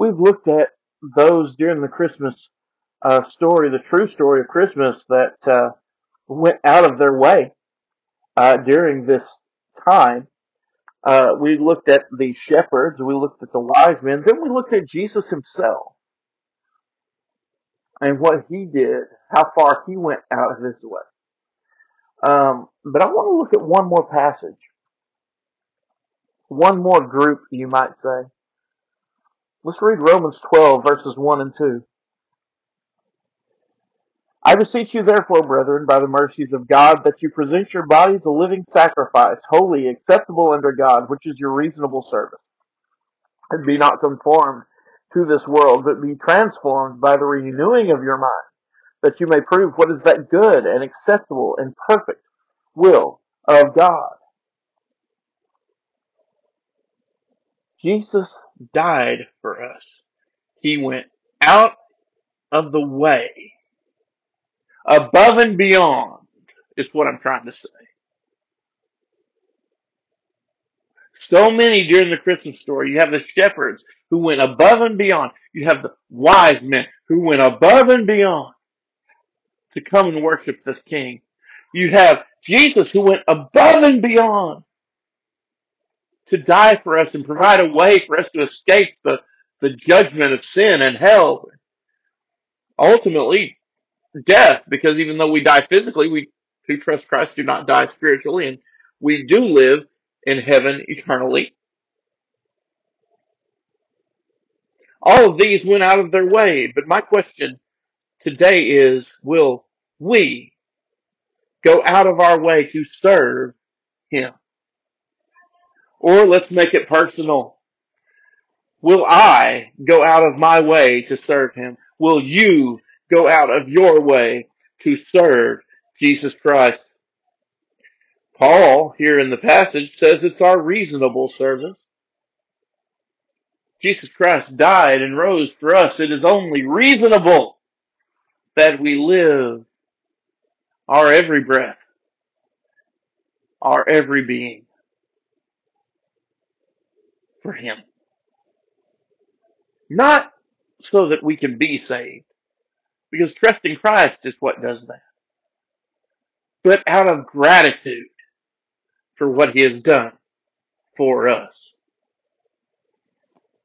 We've looked at those during the Christmas uh, story, the true story of Christmas that uh, went out of their way uh, during this time. Uh, we looked at the shepherds, we looked at the wise men, then we looked at Jesus himself and what he did, how far he went out of his way. Um, but I want to look at one more passage, one more group, you might say. Let's read Romans 12, verses 1 and 2. I beseech you therefore, brethren, by the mercies of God, that you present your bodies a living sacrifice, holy, acceptable unto God, which is your reasonable service. And be not conformed to this world, but be transformed by the renewing of your mind, that you may prove what is that good and acceptable and perfect will of God. Jesus died for us. He went out of the way, above and beyond, is what I'm trying to say. So many during the Christmas story. You have the shepherds who went above and beyond. You have the wise men who went above and beyond to come and worship this king. You have Jesus who went above and beyond to die for us and provide a way for us to escape the, the judgment of sin and hell. Ultimately, death, because even though we die physically, we who trust Christ do not die spiritually, and we do live in heaven eternally. All of these went out of their way, but my question today is, will we go out of our way to serve Him? Or let's make it personal. Will I go out of my way to serve Him? Will you go out of your way to serve Jesus Christ? Paul, here in the passage, says it's our reasonable service. Jesus Christ died and rose for us. It is only reasonable that we live our every breath, our every being Him. Not so that we can be saved, because trusting Christ is what does that, but out of gratitude for what He has done for us.